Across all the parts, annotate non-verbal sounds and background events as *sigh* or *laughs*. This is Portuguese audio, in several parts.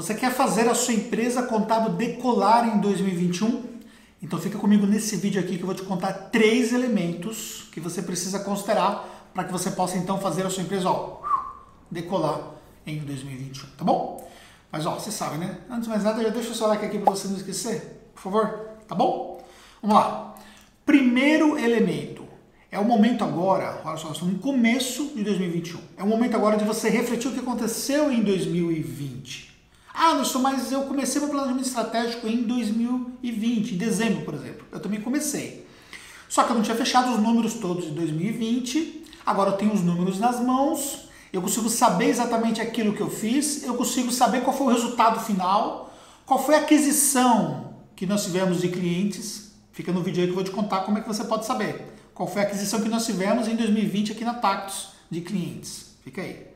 Você quer fazer a sua empresa contábil decolar em 2021? Então fica comigo nesse vídeo aqui que eu vou te contar três elementos que você precisa considerar para que você possa então fazer a sua empresa ó, decolar em 2021, tá bom? Mas ó, você sabe, né? Antes de mais nada, já deixa o seu like aqui para você não esquecer, por favor, tá bom? Vamos lá. Primeiro elemento. É o momento agora, olha só, no começo de 2021. É o momento agora de você refletir o que aconteceu em 2020. Ah, Anderson, mas eu comecei meu planejamento estratégico em 2020, em dezembro, por exemplo. Eu também comecei. Só que eu não tinha fechado os números todos de 2020. Agora eu tenho os números nas mãos. Eu consigo saber exatamente aquilo que eu fiz. Eu consigo saber qual foi o resultado final. Qual foi a aquisição que nós tivemos de clientes. Fica no vídeo aí que eu vou te contar como é que você pode saber. Qual foi a aquisição que nós tivemos em 2020 aqui na Tactus de clientes. Fica aí.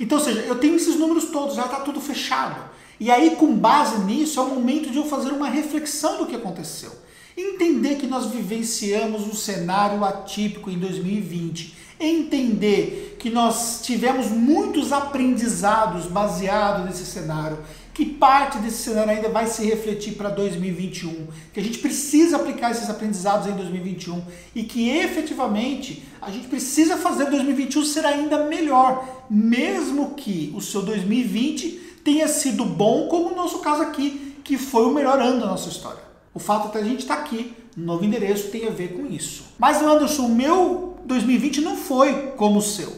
Então, ou seja, eu tenho esses números todos, já está tudo fechado. E aí, com base nisso, é o momento de eu fazer uma reflexão do que aconteceu. Entender que nós vivenciamos um cenário atípico em 2020. Entender que nós tivemos muitos aprendizados baseados nesse cenário que parte desse cenário ainda vai se refletir para 2021, que a gente precisa aplicar esses aprendizados em 2021 e que efetivamente a gente precisa fazer 2021 ser ainda melhor, mesmo que o seu 2020 tenha sido bom, como no nosso caso aqui, que foi o melhor ano da nossa história. O fato de a gente estar tá aqui, no novo endereço, tem a ver com isso. Mas, Anderson, o meu 2020 não foi como o seu.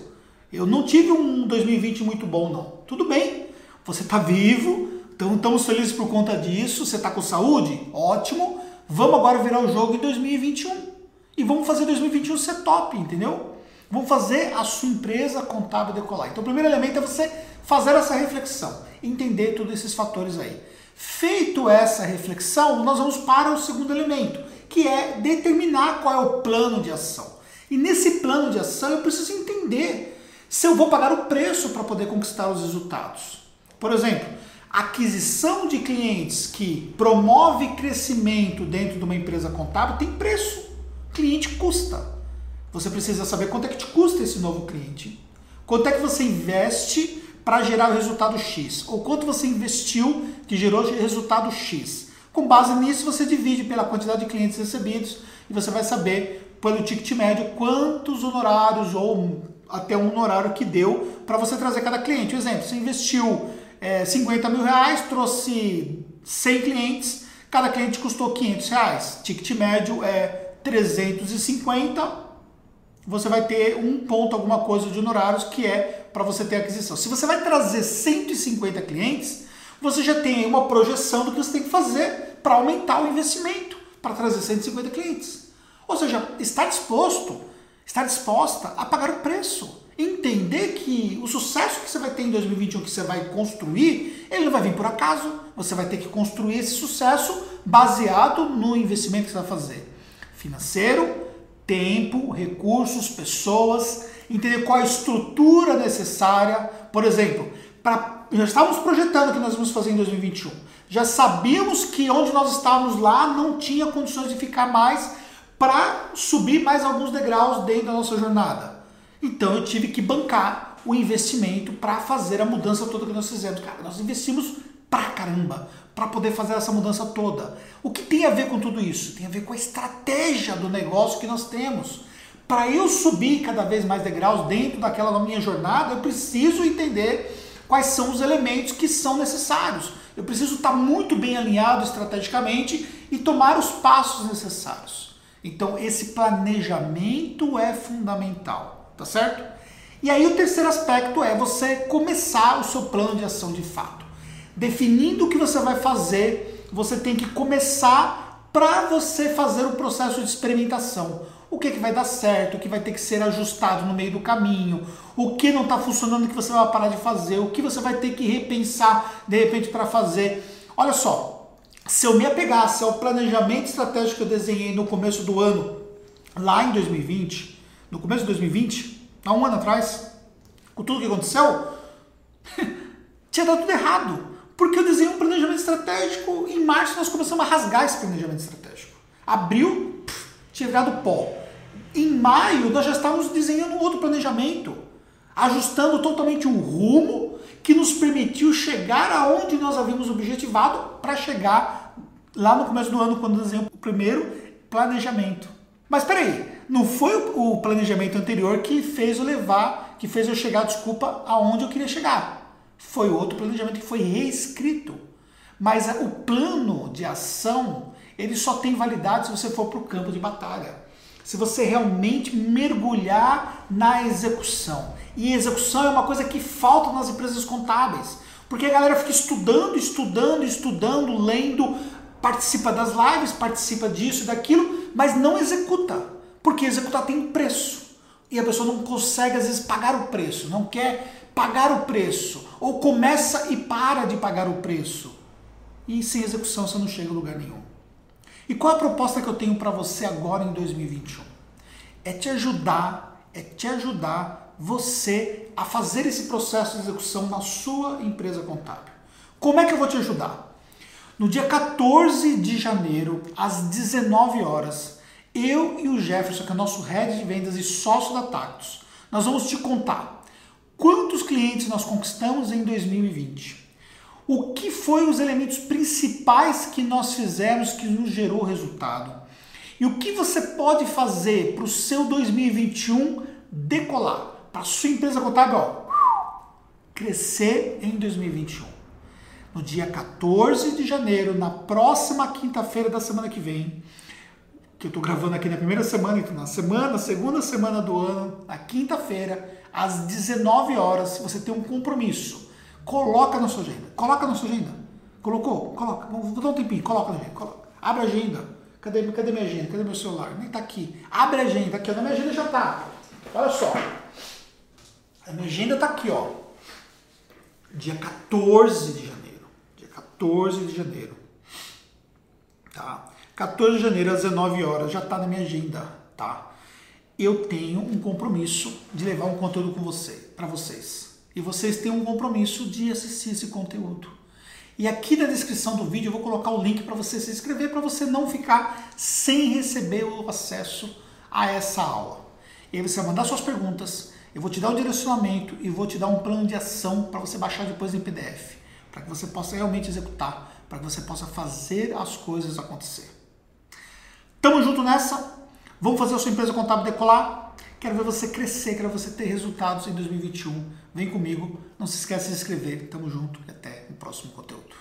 Eu não tive um 2020 muito bom, não. Tudo bem, você está vivo, então estamos felizes por conta disso. Você está com saúde? Ótimo. Vamos agora virar o jogo em 2021. E vamos fazer 2021 ser top, entendeu? Vamos fazer a sua empresa contábil decolar. Então o primeiro elemento é você fazer essa reflexão, entender todos esses fatores aí. Feito essa reflexão, nós vamos para o segundo elemento, que é determinar qual é o plano de ação. E nesse plano de ação eu preciso entender se eu vou pagar o preço para poder conquistar os resultados. Por exemplo, aquisição de clientes que promove crescimento dentro de uma empresa contábil tem preço. Cliente custa. Você precisa saber quanto é que te custa esse novo cliente. Quanto é que você investe para gerar o resultado X? Ou quanto você investiu que gerou resultado X? Com base nisso, você divide pela quantidade de clientes recebidos e você vai saber, pelo ticket médio, quantos honorários ou até um honorário que deu para você trazer cada cliente. Exemplo, você investiu é, 50 mil reais, trouxe 100 clientes, cada cliente custou 500 reais. Ticket médio é 350, você vai ter um ponto, alguma coisa de honorários que é para você ter aquisição. Se você vai trazer 150 clientes, você já tem uma projeção do que você tem que fazer para aumentar o investimento, para trazer 150 clientes. Ou seja, está disposto, está disposta a pagar o preço entender que o sucesso que você vai ter em 2021, que você vai construir, ele não vai vir por acaso. Você vai ter que construir esse sucesso baseado no investimento que você vai fazer. Financeiro, tempo, recursos, pessoas, entender qual a estrutura necessária. Por exemplo, pra, já estávamos projetando o que nós vamos fazer em 2021. Já sabíamos que onde nós estávamos lá não tinha condições de ficar mais para subir mais alguns degraus dentro da nossa jornada. Então eu tive que bancar o investimento para fazer a mudança toda que nós fizemos. Cara, nós investimos pra caramba para poder fazer essa mudança toda. O que tem a ver com tudo isso? Tem a ver com a estratégia do negócio que nós temos. Para eu subir cada vez mais degraus dentro daquela minha jornada, eu preciso entender quais são os elementos que são necessários. Eu preciso estar muito bem alinhado estrategicamente e tomar os passos necessários. Então, esse planejamento é fundamental tá certo? E aí o terceiro aspecto é você começar o seu plano de ação de fato. Definindo o que você vai fazer, você tem que começar para você fazer o processo de experimentação. O que, que vai dar certo, o que vai ter que ser ajustado no meio do caminho, o que não está funcionando que você vai parar de fazer, o que você vai ter que repensar de repente para fazer. Olha só, se eu me apegasse ao planejamento estratégico que eu desenhei no começo do ano, lá em 2020, no começo de 2020, há um ano atrás, com tudo que aconteceu, *laughs* tinha dado tudo errado. Porque eu desenhei um planejamento estratégico, em março nós começamos a rasgar esse planejamento estratégico. Abril, pff, tinha virado pó. Em maio, nós já estávamos desenhando outro planejamento, ajustando totalmente o rumo que nos permitiu chegar aonde nós havíamos objetivado para chegar lá no começo do ano, quando desenhamos o primeiro planejamento. Mas peraí, não foi o planejamento anterior que fez eu levar, que fez eu chegar, desculpa, aonde eu queria chegar. Foi outro planejamento que foi reescrito. Mas o plano de ação, ele só tem validade se você for para o campo de batalha. Se você realmente mergulhar na execução. E execução é uma coisa que falta nas empresas contábeis. Porque a galera fica estudando, estudando, estudando, lendo, participa das lives, participa disso e daquilo, mas não executa. Porque executar tem preço. E a pessoa não consegue, às vezes, pagar o preço, não quer pagar o preço. Ou começa e para de pagar o preço. E sem execução você não chega a lugar nenhum. E qual a proposta que eu tenho para você agora em 2021? É te ajudar, é te ajudar você a fazer esse processo de execução na sua empresa contábil. Como é que eu vou te ajudar? No dia 14 de janeiro, às 19 horas, eu e o Jefferson, que é nosso head de vendas e sócio da Tactus, nós vamos te contar quantos clientes nós conquistamos em 2020. O que foram os elementos principais que nós fizemos que nos gerou resultado? E o que você pode fazer para o seu 2021 decolar? Para a sua empresa contábil ó, crescer em 2021 no dia 14 de janeiro, na próxima quinta-feira da semana que vem, que eu estou gravando aqui na primeira semana, então na semana, segunda semana do ano, na quinta-feira, às 19 horas, você tem um compromisso. Coloca na sua agenda. Coloca na sua agenda. Colocou? Coloca. Vou dar um tempinho. Coloca na agenda. Coloca. Abre a agenda. Cadê, cadê minha agenda? Cadê meu celular? Nem tá aqui. Abre a agenda. Aqui, ó. Na minha agenda já tá. Olha só. A minha agenda tá aqui, ó. Dia 14 de. 14 de janeiro. Tá? 14 de janeiro às 19 horas já está na minha agenda, tá? Eu tenho um compromisso de levar um conteúdo com você, para vocês. E vocês têm um compromisso de assistir esse conteúdo. E aqui na descrição do vídeo eu vou colocar o link para você se inscrever para você não ficar sem receber o acesso a essa aula. E aí você vai mandar suas perguntas, eu vou te dar o direcionamento e vou te dar um plano de ação para você baixar depois em PDF para que você possa realmente executar, para que você possa fazer as coisas acontecer. Tamo junto nessa? Vamos fazer a sua empresa contábil decolar? Quero ver você crescer, quero ver você ter resultados em 2021. Vem comigo, não se esqueça de se inscrever. Tamo junto e até o próximo conteúdo.